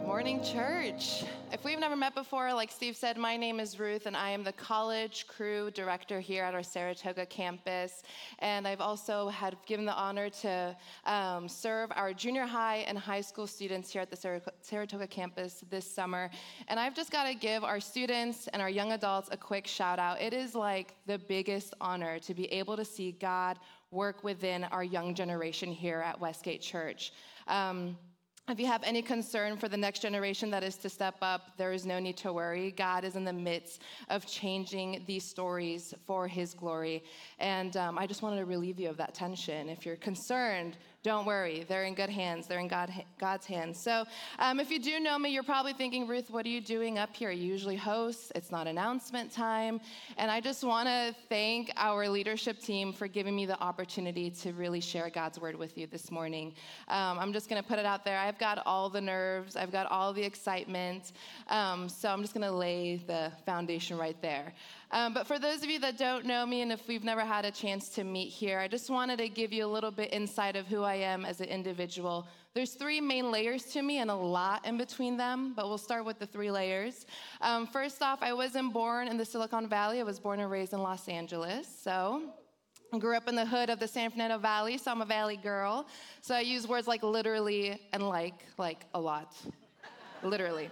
morning, church. If we've never met before, like Steve said, my name is Ruth, and I am the college crew director here at our Saratoga campus. And I've also had given the honor to um, serve our junior high and high school students here at the Saratoga campus this summer. And I've just got to give our students and our young adults a quick shout out. It is like the biggest honor to be able to see God work within our young generation here at Westgate Church. Um, if you have any concern for the next generation that is to step up, there is no need to worry. God is in the midst of changing these stories for His glory. And um, I just wanted to relieve you of that tension. If you're concerned, don't worry, they're in good hands. They're in God, God's hands. So, um, if you do know me, you're probably thinking, Ruth, what are you doing up here? You usually host, it's not announcement time. And I just want to thank our leadership team for giving me the opportunity to really share God's word with you this morning. Um, I'm just going to put it out there. I've got all the nerves, I've got all the excitement. Um, so, I'm just going to lay the foundation right there. Um, but for those of you that don't know me, and if we've never had a chance to meet here, I just wanted to give you a little bit insight of who I am as an individual. There's three main layers to me and a lot in between them, but we'll start with the three layers. Um, first off, I wasn't born in the Silicon Valley, I was born and raised in Los Angeles. So, I grew up in the hood of the San Fernando Valley, so I'm a valley girl. So I use words like literally and like, like a lot. literally.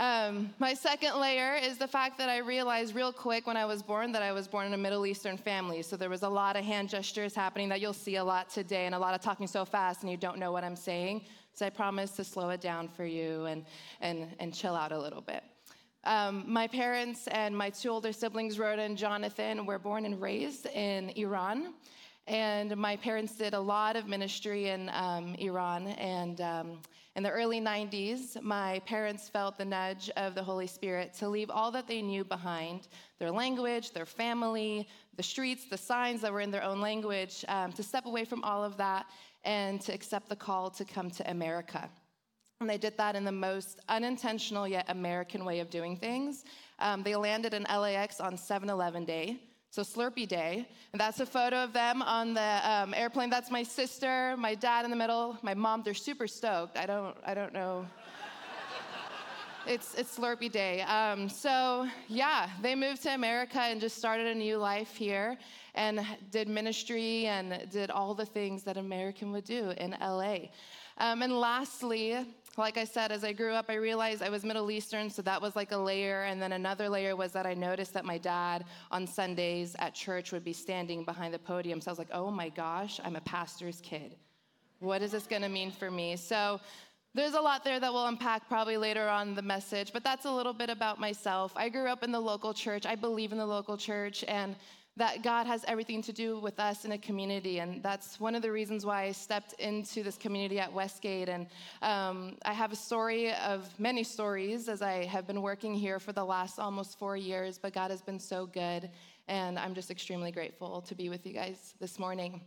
Um, my second layer is the fact that I realized real quick when I was born that I was born in a Middle Eastern family. So there was a lot of hand gestures happening that you'll see a lot today, and a lot of talking so fast and you don't know what I'm saying. So I promise to slow it down for you and, and, and chill out a little bit. Um, my parents and my two older siblings, Rhoda and Jonathan, were born and raised in Iran. And my parents did a lot of ministry in um, Iran. And um, in the early 90s, my parents felt the nudge of the Holy Spirit to leave all that they knew behind their language, their family, the streets, the signs that were in their own language um, to step away from all of that and to accept the call to come to America. And they did that in the most unintentional yet American way of doing things. Um, they landed in LAX on 7 Eleven Day. So Slurpee Day, and that's a photo of them on the um, airplane. That's my sister, my dad in the middle, my mom. They're super stoked. I don't, I don't know. it's it's Slurpee Day. Um, so yeah, they moved to America and just started a new life here, and did ministry and did all the things that American would do in LA. Um, and lastly, like I said, as I grew up, I realized I was Middle Eastern, so that was like a layer. And then another layer was that I noticed that my dad on Sundays at church would be standing behind the podium. So I was like, oh my gosh, I'm a pastor's kid. What is this gonna mean for me? So there's a lot there that we'll unpack probably later on the message, but that's a little bit about myself. I grew up in the local church. I believe in the local church, and that God has everything to do with us in a community. And that's one of the reasons why I stepped into this community at Westgate. And um, I have a story of many stories as I have been working here for the last almost four years, but God has been so good. And I'm just extremely grateful to be with you guys this morning.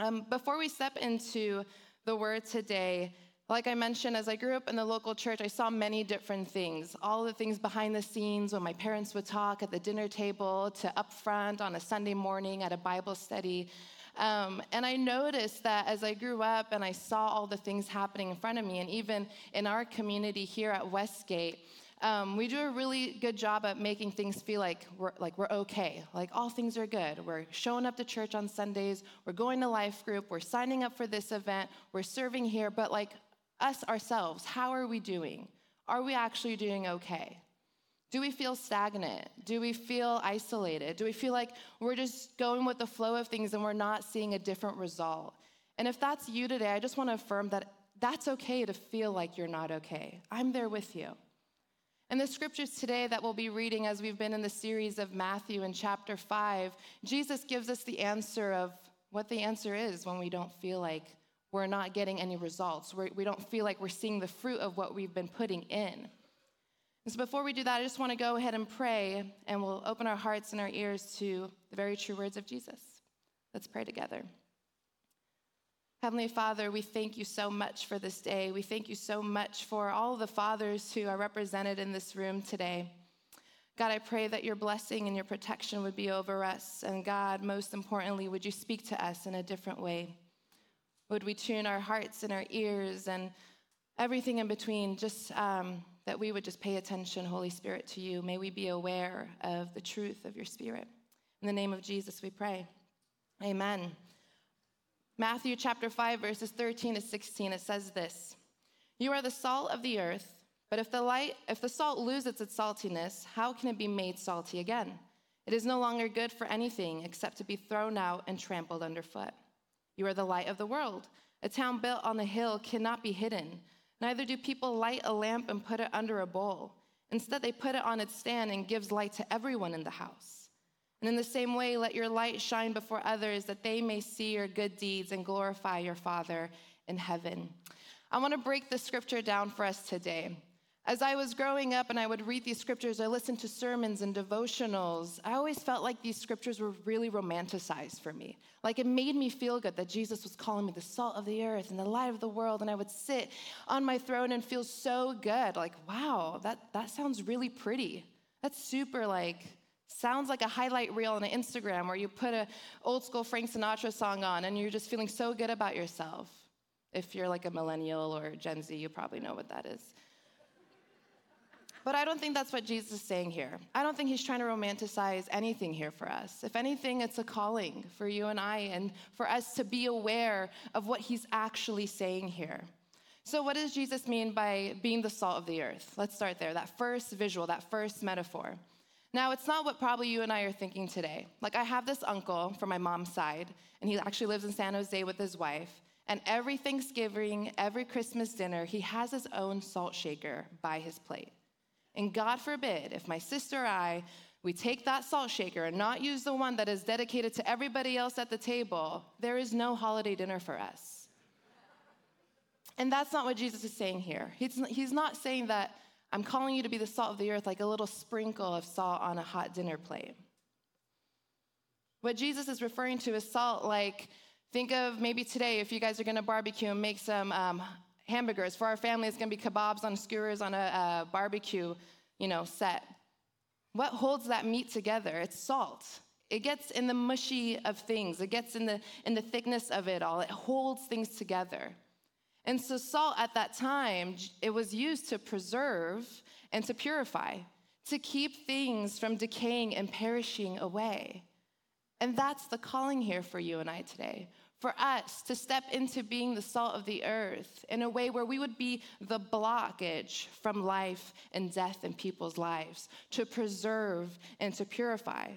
Um, before we step into the word today, like I mentioned, as I grew up in the local church, I saw many different things. All the things behind the scenes when my parents would talk at the dinner table, to up front on a Sunday morning at a Bible study. Um, and I noticed that as I grew up and I saw all the things happening in front of me, and even in our community here at Westgate, um, we do a really good job at making things feel like we're like we're okay, like all things are good. We're showing up to church on Sundays, we're going to life group, we're signing up for this event, we're serving here, but like us ourselves, how are we doing? Are we actually doing okay? Do we feel stagnant? Do we feel isolated? Do we feel like we're just going with the flow of things and we're not seeing a different result? And if that's you today, I just want to affirm that that's okay to feel like you're not okay. I'm there with you. In the scriptures today that we'll be reading as we've been in the series of Matthew in chapter 5, Jesus gives us the answer of what the answer is when we don't feel like we're not getting any results. We're, we do not feel like we're seeing the fruit of what we've been putting in. And so before we do that, I just want to go ahead and pray, and we'll open our hearts and our ears to the very true words of Jesus. Let's pray together. Heavenly Father, we thank you so much for this day. We thank you so much for all the fathers who are represented in this room today. God, I pray that your blessing and your protection would be over us. And God, most importantly, would you speak to us in a different way? Would we tune our hearts and our ears and everything in between, just um, that we would just pay attention, Holy Spirit, to you. May we be aware of the truth of your Spirit. In the name of Jesus, we pray. Amen. Matthew chapter 5, verses 13 to 16, it says this You are the salt of the earth, but if the, light, if the salt loses its saltiness, how can it be made salty again? It is no longer good for anything except to be thrown out and trampled underfoot. You are the light of the world. A town built on a hill cannot be hidden. Neither do people light a lamp and put it under a bowl. Instead, they put it on its stand and gives light to everyone in the house. And in the same way, let your light shine before others that they may see your good deeds and glorify your Father in heaven. I want to break the scripture down for us today. As I was growing up and I would read these scriptures, I listened to sermons and devotionals. I always felt like these scriptures were really romanticized for me. Like it made me feel good that Jesus was calling me the salt of the earth and the light of the world. And I would sit on my throne and feel so good. Like, wow, that, that sounds really pretty. That's super like, sounds like a highlight reel on an Instagram where you put a old school Frank Sinatra song on and you're just feeling so good about yourself. If you're like a millennial or Gen Z, you probably know what that is. But I don't think that's what Jesus is saying here. I don't think he's trying to romanticize anything here for us. If anything, it's a calling for you and I and for us to be aware of what he's actually saying here. So, what does Jesus mean by being the salt of the earth? Let's start there. That first visual, that first metaphor. Now, it's not what probably you and I are thinking today. Like, I have this uncle from my mom's side, and he actually lives in San Jose with his wife. And every Thanksgiving, every Christmas dinner, he has his own salt shaker by his plate. And God forbid, if my sister or I, we take that salt shaker and not use the one that is dedicated to everybody else at the table, there is no holiday dinner for us. And that's not what Jesus is saying here. He's, not saying that I'm calling you to be the salt of the earth like a little sprinkle of salt on a hot dinner plate. What Jesus is referring to is salt like, think of maybe today if you guys are gonna barbecue and make some um, hamburgers. For our family, it's gonna be kebabs on skewers on a, a barbecue, you know, set. What holds that meat together? It's salt. It gets in the mushy of things. It gets in the in the thickness of it all. It holds things together. And so salt at that time, it was used to preserve and to purify, to keep things from decaying and perishing away. And that's the calling here for you and I today for us to step into being the salt of the earth in a way where we would be the blockage from life and death in people's lives, to preserve and to purify.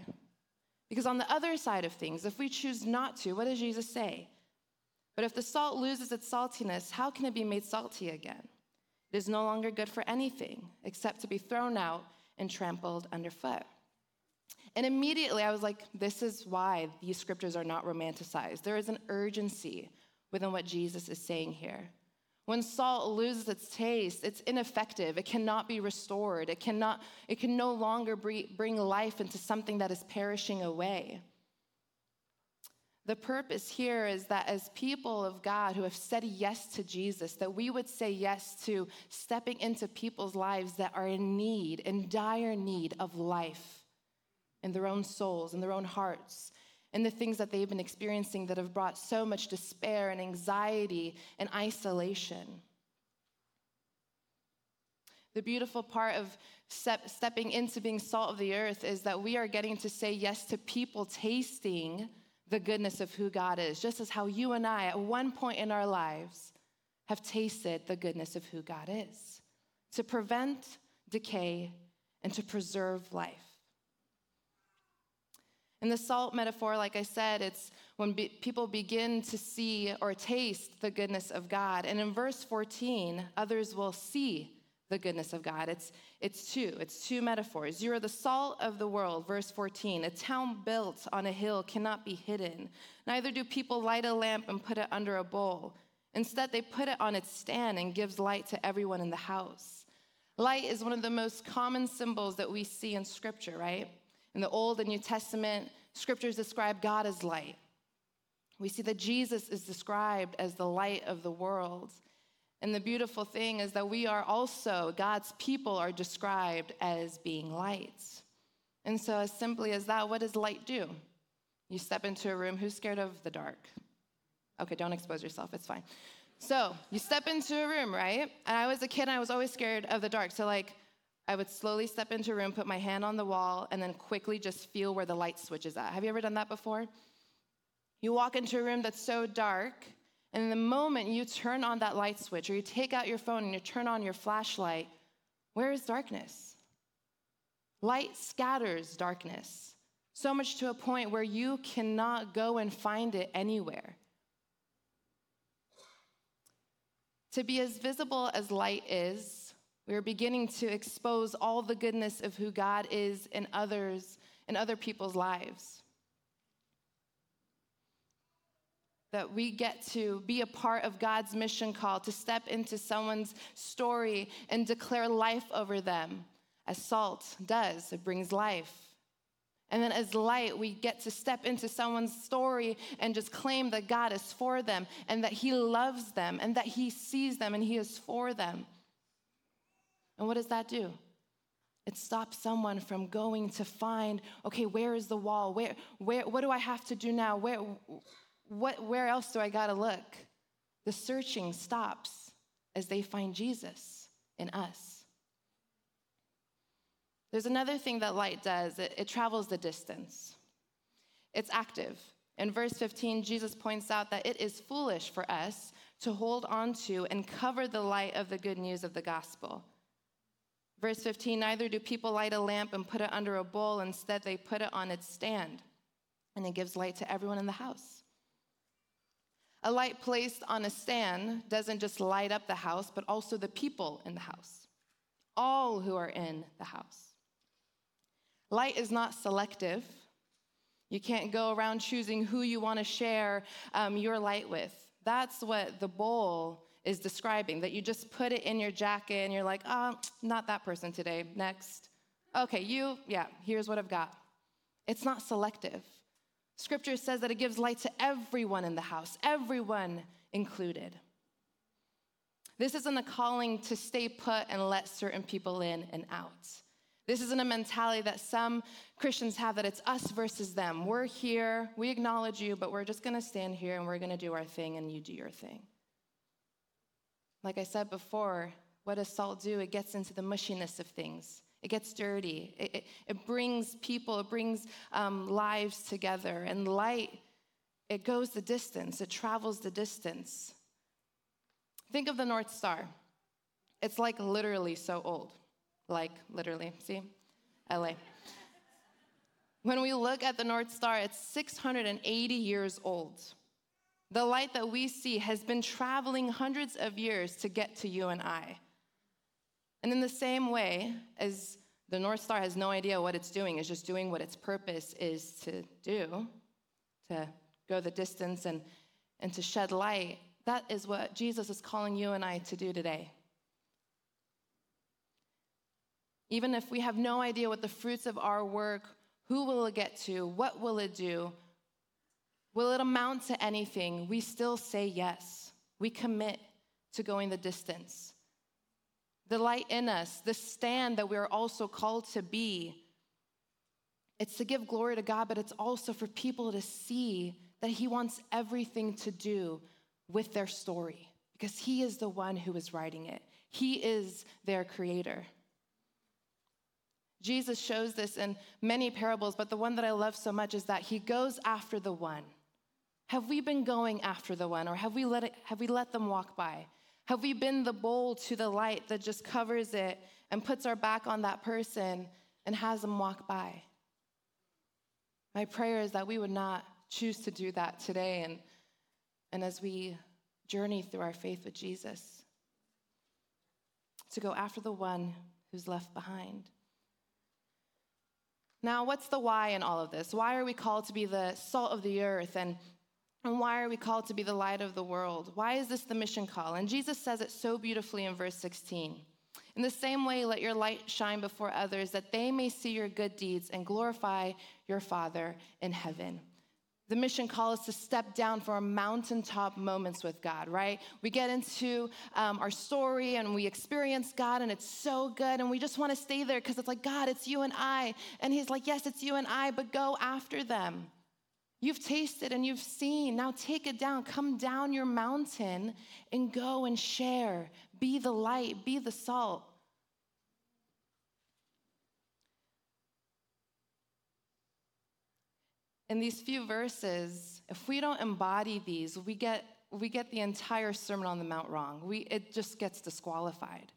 Because on the other side of things, if we choose not to, what does Jesus say? But if the salt loses its saltiness, how can it be made salty again? It is no longer good for anything except to be thrown out and trampled underfoot. And immediately I was like, this is why these scriptures are not romanticized. There is an urgency within what Jesus is saying here. When salt loses its taste, it's ineffective. It cannot be restored. It cannot, it can no longer bring life into something that is perishing away. The purpose here is that as people of God who have said yes to Jesus, that we would say yes to stepping into people's lives that are in need, in dire need of life in their own souls, in their own hearts, and the things that they've been experiencing that have brought so much despair and anxiety and isolation. The beautiful part of step, stepping into being salt of the earth is that we are getting to say yes to people tasting the goodness of who God is, just as how you and I, at one point in our lives, have tasted the goodness of who God is to prevent decay and to preserve life. In the salt metaphor, like I said, it's when be- people begin to see or taste the goodness of God. And in verse 14, others will see the goodness of God. It's, it's two, it's two metaphors. You are the salt of the world, verse 14. A town built on a hill cannot be hidden. Neither do people light a lamp and put it under a bowl. Instead, they put it on its stand and gives light to everyone in the house. Light is one of the most common symbols that we see in Scripture, right? In the Old and New Testament, scriptures describe God as light. We see that Jesus is described as the light of the world. And the beautiful thing is that we are also, God's people are described as being lights. And so, as simply as that, what does light do? You step into a room, who's scared of the dark? Okay, don't expose yourself, it's fine. So you step into a room, right? And I was a kid and I was always scared of the dark. So, like, I would slowly step into a room, put my hand on the wall, and then quickly just feel where the light switch is at. Have you ever done that before? You walk into a room that's so dark, and the moment you turn on that light switch or you take out your phone and you turn on your flashlight, where is darkness? Light scatters darkness, so much to a point where you cannot go and find it anywhere. To be as visible as light is, we are beginning to expose all the goodness of who God is in others, in other people's lives. That we get to be a part of God's mission call, to step into someone's story and declare life over them, as salt does. It brings life. And then, as light, we get to step into someone's story and just claim that God is for them and that He loves them and that He sees them and He is for them. And what does that do? It stops someone from going to find, okay, where is the wall? Where, where, what do I have to do now? Where, what, where else do I got to look? The searching stops as they find Jesus in us. There's another thing that light does it, it travels the distance, it's active. In verse 15, Jesus points out that it is foolish for us to hold on to and cover the light of the good news of the gospel. Verse 15, neither do people light a lamp and put it under a bowl. Instead, they put it on its stand, and it gives light to everyone in the house. A light placed on a stand doesn't just light up the house, but also the people in the house, all who are in the house. Light is not selective. You can't go around choosing who you want to share um, your light with. That's what the bowl is describing, that you just put it in your jacket and you're like, oh, not that person today. Next. Okay, you, yeah, here's what I've got. It's not selective. Scripture says that it gives light to everyone in the house, everyone included. This isn't a calling to stay put and let certain people in and out. This isn't a mentality that some Christians have that it's us versus them. We're here, we acknowledge you, but we're just gonna stand here and we're gonna do our thing and you do your thing. Like I said before, what does salt do? It gets into the mushiness of things. It gets dirty. It, it, it brings people, it brings um, lives together. And light, it goes the distance, it travels the distance. Think of the North Star. It's like literally so old like literally, see? LA. When we look at the North Star, it's 680 years old. The light that we see has been traveling hundreds of years to get to you and I. And in the same way as the North Star has no idea what it's doing, it's just doing what its purpose is to do, to go the distance and, and to shed light, that is what Jesus is calling you and I to do today. Even if we have no idea what the fruits of our work, who will it get to? What will it do? Will it amount to anything? We still say yes. We commit to going the distance. The light in us, the stand that we're also called to be, it's to give glory to God, but it's also for people to see that He wants everything to do with their story because He is the one who is writing it, He is their creator. Jesus shows this in many parables, but the one that I love so much is that he goes after the one. Have we been going after the one, or have we let, it, have we let them walk by? Have we been the bowl to the light that just covers it and puts our back on that person and has them walk by? My prayer is that we would not choose to do that today and, and as we journey through our faith with Jesus, to go after the one who's left behind. Now, what's the why in all of this? Why are we called to be the salt of the earth? And, and why are we called to be the light of the world? Why is this the mission call? And Jesus says it so beautifully in verse 16. In the same way, let your light shine before others that they may see your good deeds and glorify your Father in heaven the mission call is to step down for our mountaintop moments with God, right? We get into um, our story and we experience God and it's so good and we just want to stay there because it's like, God, it's you and I. And He's like, yes, it's you and I, but go after them. You've tasted and you've seen. Now take it down. Come down your mountain and go and share. Be the light, be the salt. In these few verses, if we don't embody these, we get, we get the entire Sermon on the Mount wrong. We, it just gets disqualified.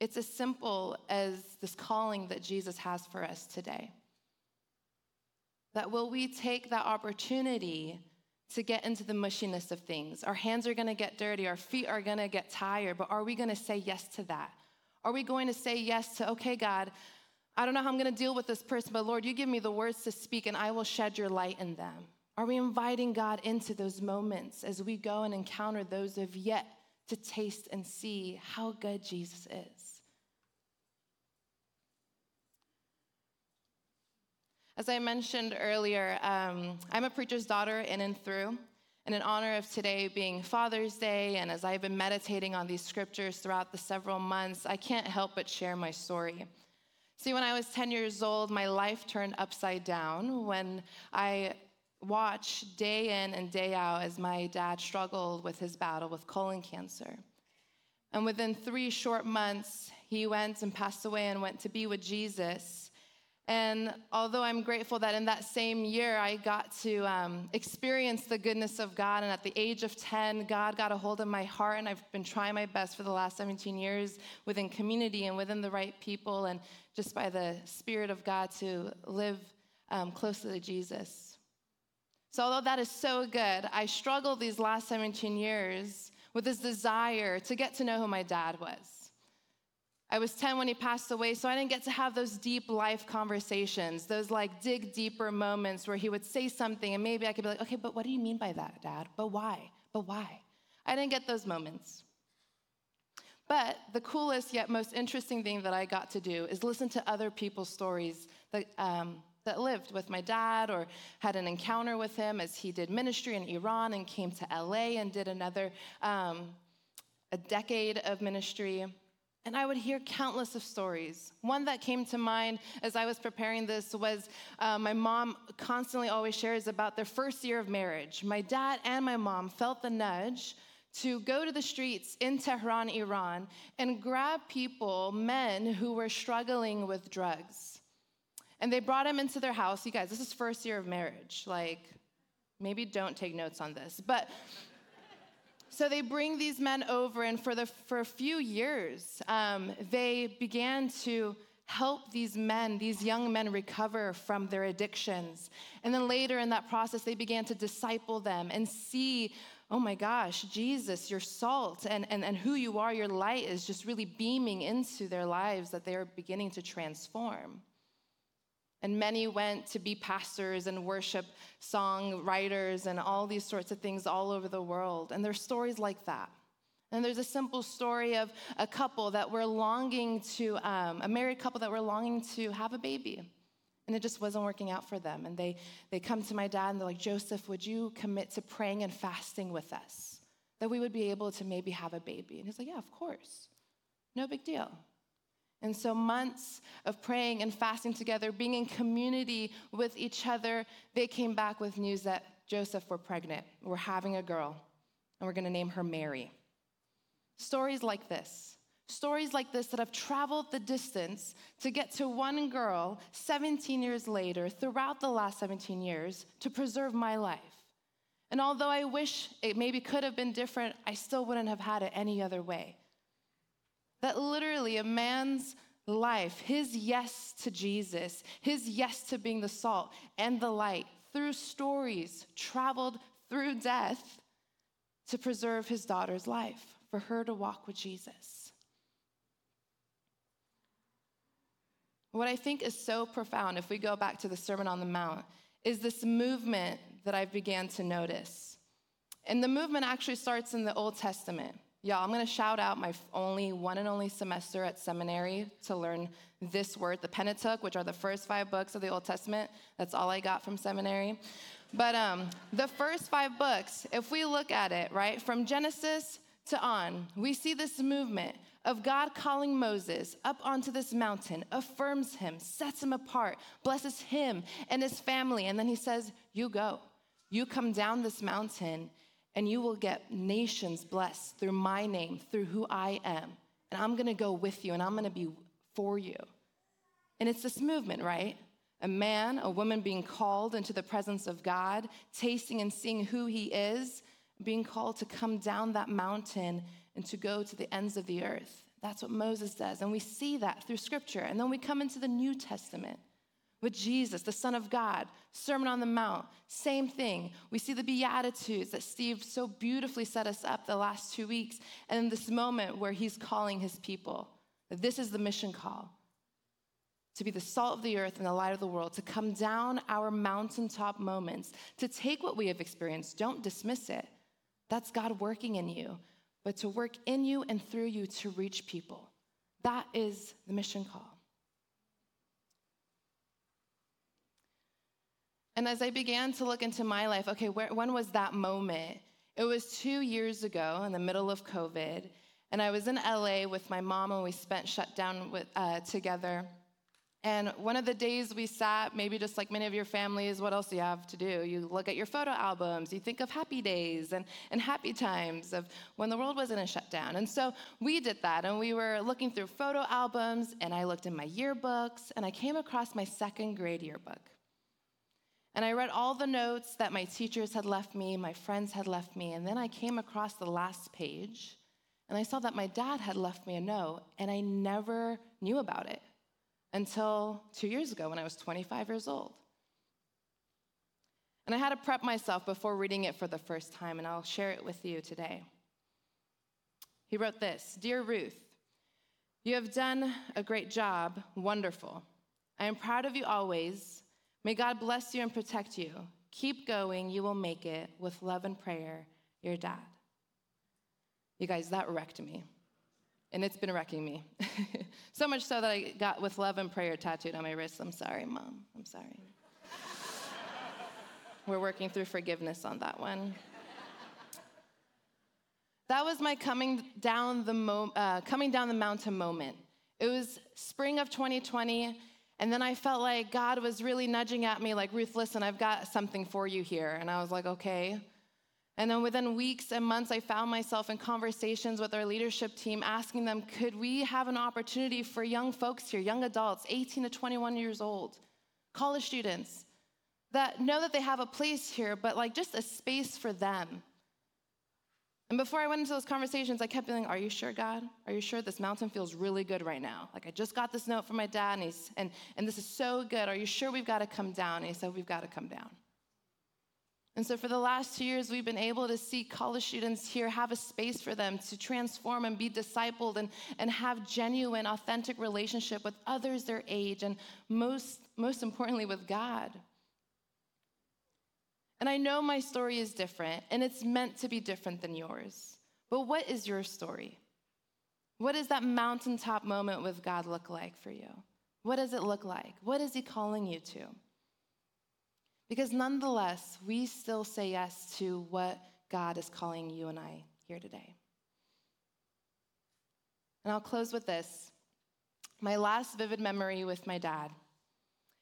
It's as simple as this calling that Jesus has for us today. That will we take that opportunity to get into the mushiness of things? Our hands are gonna get dirty, our feet are gonna get tired, but are we gonna say yes to that? Are we going to say yes to, okay, God, I don't know how I'm gonna deal with this person, but Lord, you give me the words to speak and I will shed your light in them? Are we inviting God into those moments as we go and encounter those have yet to taste and see how good Jesus is? As I mentioned earlier, um, I'm a preacher's daughter in and through. And in honor of today being Father's Day, and as I've been meditating on these scriptures throughout the several months, I can't help but share my story. See, when I was 10 years old, my life turned upside down when I watched day in and day out as my dad struggled with his battle with colon cancer. And within three short months, he went and passed away and went to be with Jesus. And although I'm grateful that in that same year I got to um, experience the goodness of God, and at the age of 10, God got a hold of my heart, and I've been trying my best for the last 17 years within community and within the right people, and just by the Spirit of God to live um, closely to Jesus. So, although that is so good, I struggled these last 17 years with this desire to get to know who my dad was. I was 10 when he passed away, so I didn't get to have those deep life conversations, those like dig deeper moments where he would say something and maybe I could be like, okay, but what do you mean by that, dad? But why? But why? I didn't get those moments. But the coolest yet most interesting thing that I got to do is listen to other people's stories that, um, that lived with my dad or had an encounter with him as he did ministry in Iran and came to LA and did another, um, a decade of ministry. And I would hear countless of stories. One that came to mind as I was preparing this was uh, my mom constantly always shares about their first year of marriage. My dad and my mom felt the nudge to go to the streets in Tehran, Iran, and grab people, men who were struggling with drugs. And they brought them into their house. You guys, this is first year of marriage. Like, maybe don't take notes on this. But so they bring these men over, and for, the, for a few years, um, they began to help these men, these young men, recover from their addictions. And then later in that process, they began to disciple them and see oh my gosh, Jesus, your salt and, and, and who you are, your light is just really beaming into their lives that they are beginning to transform. And many went to be pastors and worship song writers and all these sorts of things all over the world. And there's stories like that. And there's a simple story of a couple that were longing to, um, a married couple that were longing to have a baby. And it just wasn't working out for them. And they, they come to my dad and they're like, Joseph, would you commit to praying and fasting with us? That we would be able to maybe have a baby. And he's like, Yeah, of course. No big deal. And so, months of praying and fasting together, being in community with each other, they came back with news that Joseph were pregnant. We're having a girl, and we're gonna name her Mary. Stories like this, stories like this that have traveled the distance to get to one girl 17 years later, throughout the last 17 years, to preserve my life. And although I wish it maybe could have been different, I still wouldn't have had it any other way. That literally a man's life, his yes to Jesus, his yes to being the salt and the light, through stories, traveled through death to preserve his daughter's life, for her to walk with Jesus. What I think is so profound, if we go back to the Sermon on the Mount, is this movement that I began to notice. And the movement actually starts in the Old Testament. Y'all, I'm going to shout out my only one and only semester at seminary to learn this word, the Pentateuch, which are the first five books of the Old Testament. That's all I got from seminary. But um, the first five books, if we look at it, right, from Genesis to on, we see this movement of God calling Moses up onto this mountain, affirms him, sets him apart, blesses him and his family. And then he says, You go. You come down this mountain and you will get nations blessed through my name, through who I am. And I'm gonna go with you and I'm gonna be for you. And it's this movement, right? A man, a woman being called into the presence of God, tasting and seeing who he is, being called to come down that mountain and to go to the ends of the earth. That's what Moses does. And we see that through scripture. And then we come into the New Testament with Jesus, the Son of God, Sermon on the Mount, same thing. We see the Beatitudes that Steve so beautifully set us up the last two weeks, and this moment where he's calling his people. This is the mission call to be the salt of the earth and the light of the world, to come down our mountaintop moments, to take what we have experienced, don't dismiss it. That's God working in you, but to work in you and through you to reach people. That is the mission call. And as I began to look into my life, okay, where, when was that moment? It was two years ago in the middle of COVID, and I was in LA with my mom, and we spent shut down with, uh, together. And one of the days we sat, maybe just like many of your families, what else do you have to do? You look at your photo albums, you think of happy days and, and happy times of when the world wasn't in shutdown. And so we did that, and we were looking through photo albums, and I looked in my yearbooks, and I came across my second grade yearbook. And I read all the notes that my teachers had left me, my friends had left me, and then I came across the last page, and I saw that my dad had left me a note, and I never knew about it until two years ago when I was 25 years old. And I had to prep myself before reading it for the first time, and I'll share it with you today. He wrote this Dear Ruth, you have done a great job, wonderful. I am proud of you always. May God bless you and protect you. Keep going, you will make it. With love and prayer, your dad. You guys, that wrecked me and it's been wrecking me. so much so that I got with love and prayer tattooed on my wrist. I'm sorry, mom. I'm sorry. We're working through forgiveness on that one. That was my coming down the mo- uh, coming down the mountain moment. It was spring of 2020, and then I felt like God was really nudging at me, like Ruth, listen, I've got something for you here. And I was like, okay. And then within weeks and months, I found myself in conversations with our leadership team asking them, could we have an opportunity for young folks here, young adults, 18 to 21 years old, college students, that know that they have a place here, but like just a space for them? And before I went into those conversations, I kept feeling, Are you sure, God? Are you sure this mountain feels really good right now? Like, I just got this note from my dad, and, he's, and, and this is so good. Are you sure we've got to come down? And he said, We've got to come down. And so, for the last two years, we've been able to see college students here have a space for them to transform and be discipled and, and have genuine, authentic relationship with others their age, and most, most importantly, with God. And I know my story is different, and it's meant to be different than yours. But what is your story? What does that mountaintop moment with God look like for you? What does it look like? What is He calling you to? Because nonetheless, we still say yes to what God is calling you and I here today. And I'll close with this my last vivid memory with my dad.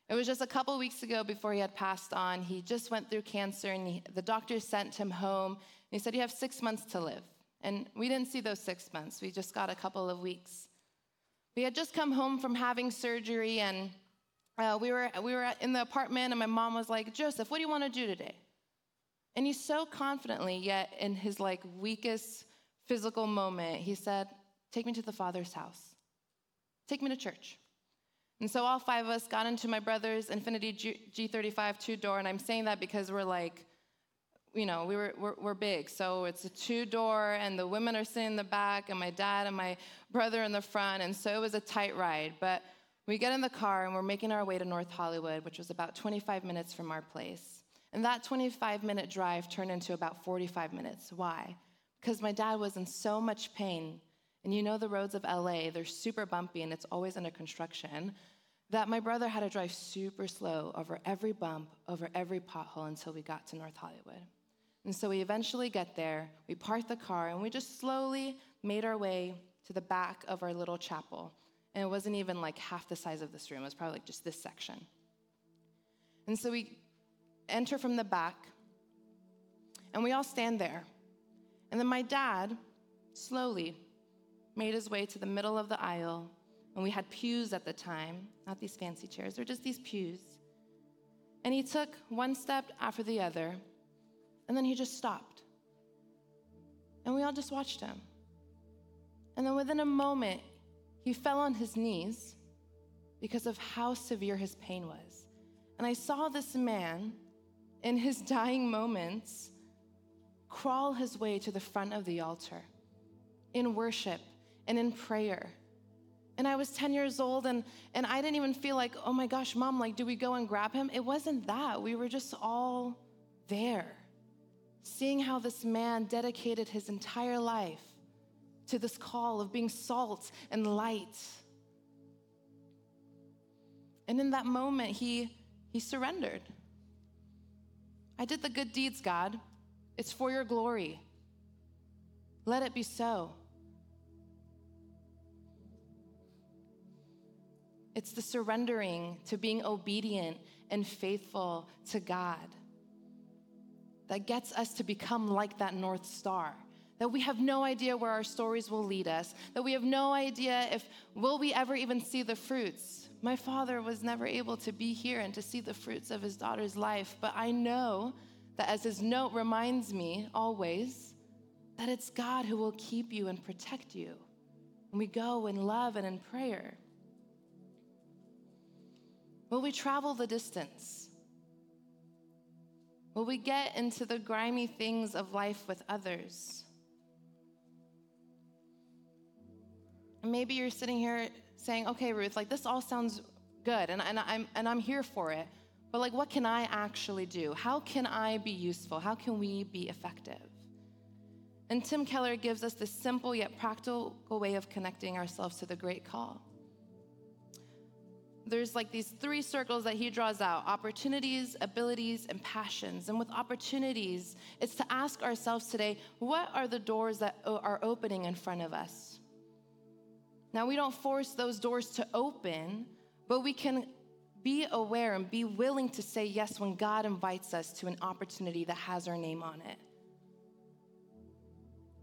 It was just a couple weeks ago before he had passed on. He just went through cancer, and he, the doctor sent him home. And he said, You have six months to live. And we didn't see those six months, we just got a couple of weeks. We had just come home from having surgery, and uh, we, were, we were in the apartment, and my mom was like, Joseph, what do you want to do today? And he so confidently, yet in his like weakest physical moment, he said, Take me to the Father's house. Take me to church. And so all five of us got into my brother's Infiniti G- G35 two door, and I'm saying that because we're like, you know, we were, we're, we're, big. So it's a two door, and the women are sitting in the back, and my dad and my brother in the front. And so it was a tight ride. But we get in the car and we're making our way to North Hollywood, which was about 25 minutes from our place. And that 25 minute drive turned into about 45 minutes. Why? Because my dad was in so much pain. And you know the roads of LA, they're super bumpy and it's always under construction. That my brother had to drive super slow over every bump, over every pothole until we got to North Hollywood. And so we eventually get there, we park the car, and we just slowly made our way to the back of our little chapel. And it wasn't even like half the size of this room, it was probably like just this section. And so we enter from the back, and we all stand there. And then my dad slowly made his way to the middle of the aisle, and we had pews at the time, not these fancy chairs, they're just these pews. And he took one step after the other and then he just stopped. And we all just watched him. And then within a moment, he fell on his knees because of how severe his pain was. And I saw this man in his dying moments crawl his way to the front of the altar in worship and in prayer. And I was 10 years old and, and I didn't even feel like, oh my gosh, mom, like, do we go and grab him? It wasn't that. We were just all there seeing how this man dedicated his entire life to this call of being salt and light. And in that moment, he, he surrendered. I did the good deeds, God. It's for your glory. Let it be so. It's the surrendering to being obedient and faithful to God that gets us to become like that North Star. That we have no idea where our stories will lead us, that we have no idea if will we ever even see the fruits. My father was never able to be here and to see the fruits of his daughter's life, but I know that as his note reminds me always, that it's God who will keep you and protect you. And we go in love and in prayer. Will we travel the distance? Will we get into the grimy things of life with others? Maybe you're sitting here saying, okay, Ruth, like this all sounds good and, and, I'm, and I'm here for it. But like, what can I actually do? How can I be useful? How can we be effective? And Tim Keller gives us this simple yet practical way of connecting ourselves to the great call there's like these three circles that he draws out opportunities, abilities, and passions. And with opportunities, it's to ask ourselves today what are the doors that are opening in front of us? Now, we don't force those doors to open, but we can be aware and be willing to say yes when God invites us to an opportunity that has our name on it.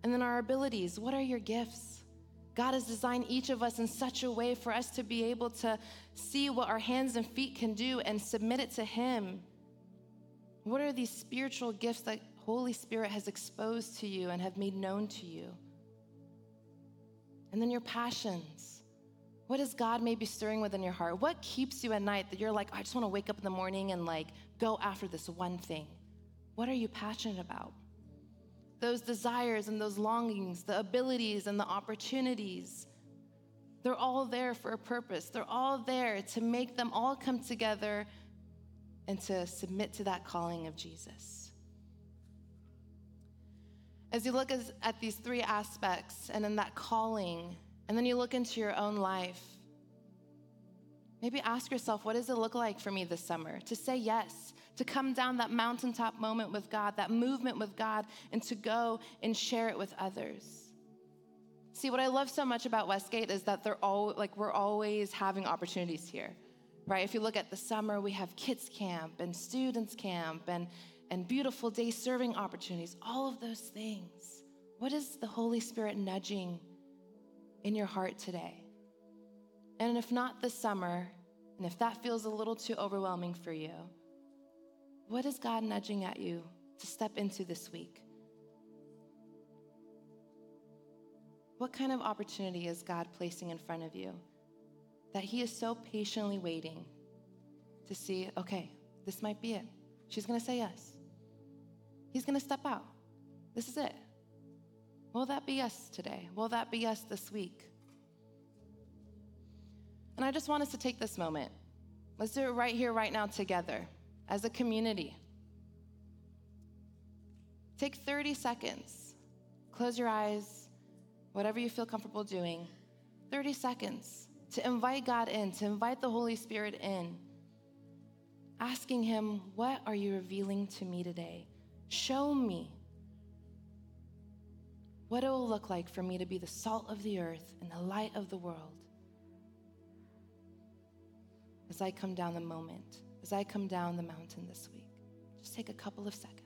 And then our abilities what are your gifts? God has designed each of us in such a way for us to be able to see what our hands and feet can do and submit it to Him. What are these spiritual gifts that Holy Spirit has exposed to you and have made known to you? And then your passions. What is God maybe stirring within your heart? What keeps you at night that you're like, I just want to wake up in the morning and like go after this one thing? What are you passionate about? Those desires and those longings, the abilities and the opportunities, they're all there for a purpose. They're all there to make them all come together and to submit to that calling of Jesus. As you look at these three aspects and in that calling, and then you look into your own life, maybe ask yourself, what does it look like for me this summer to say yes to come down that mountaintop moment with God, that movement with God, and to go and share it with others. See, what I love so much about Westgate is that they're all like we're always having opportunities here. Right? If you look at the summer, we have kids camp and students camp and and beautiful day serving opportunities, all of those things. What is the Holy Spirit nudging in your heart today? And if not this summer, and if that feels a little too overwhelming for you, what is God nudging at you to step into this week? What kind of opportunity is God placing in front of you that He is so patiently waiting to see, okay, this might be it? She's gonna say yes. He's gonna step out. This is it. Will that be us today? Will that be us this week? And I just want us to take this moment. Let's do it right here, right now, together as a community. Take 30 seconds, close your eyes, whatever you feel comfortable doing. 30 seconds to invite God in, to invite the Holy Spirit in, asking Him, What are you revealing to me today? Show me what it will look like for me to be the salt of the earth and the light of the world. As I come down the moment, as I come down the mountain this week, just take a couple of seconds.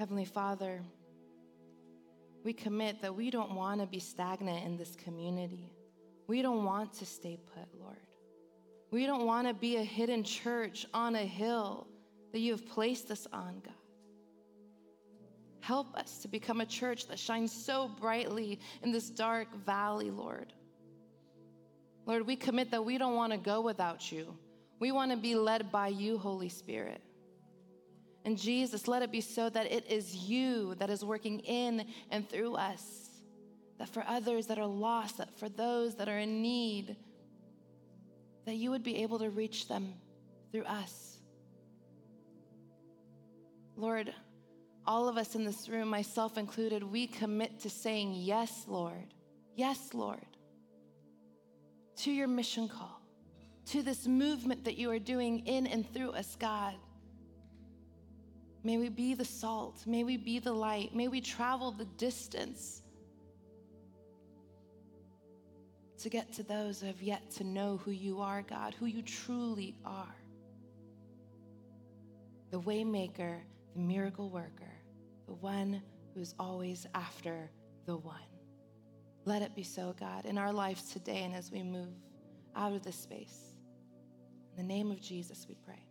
Heavenly Father, we commit that we don't want to be stagnant in this community. We don't want to stay put, Lord. We don't want to be a hidden church on a hill that you have placed us on, God. Help us to become a church that shines so brightly in this dark valley, Lord. Lord, we commit that we don't want to go without you. We want to be led by you, Holy Spirit. And Jesus, let it be so that it is you that is working in and through us. That for others that are lost, that for those that are in need, that you would be able to reach them through us. Lord, all of us in this room, myself included, we commit to saying, Yes, Lord. Yes, Lord. To your mission call, to this movement that you are doing in and through us, God. May we be the salt. May we be the light. May we travel the distance to get to those who have yet to know who you are, God, who you truly are. The waymaker, the miracle worker, the one who's always after the one. Let it be so, God, in our lives today and as we move out of this space. In the name of Jesus, we pray.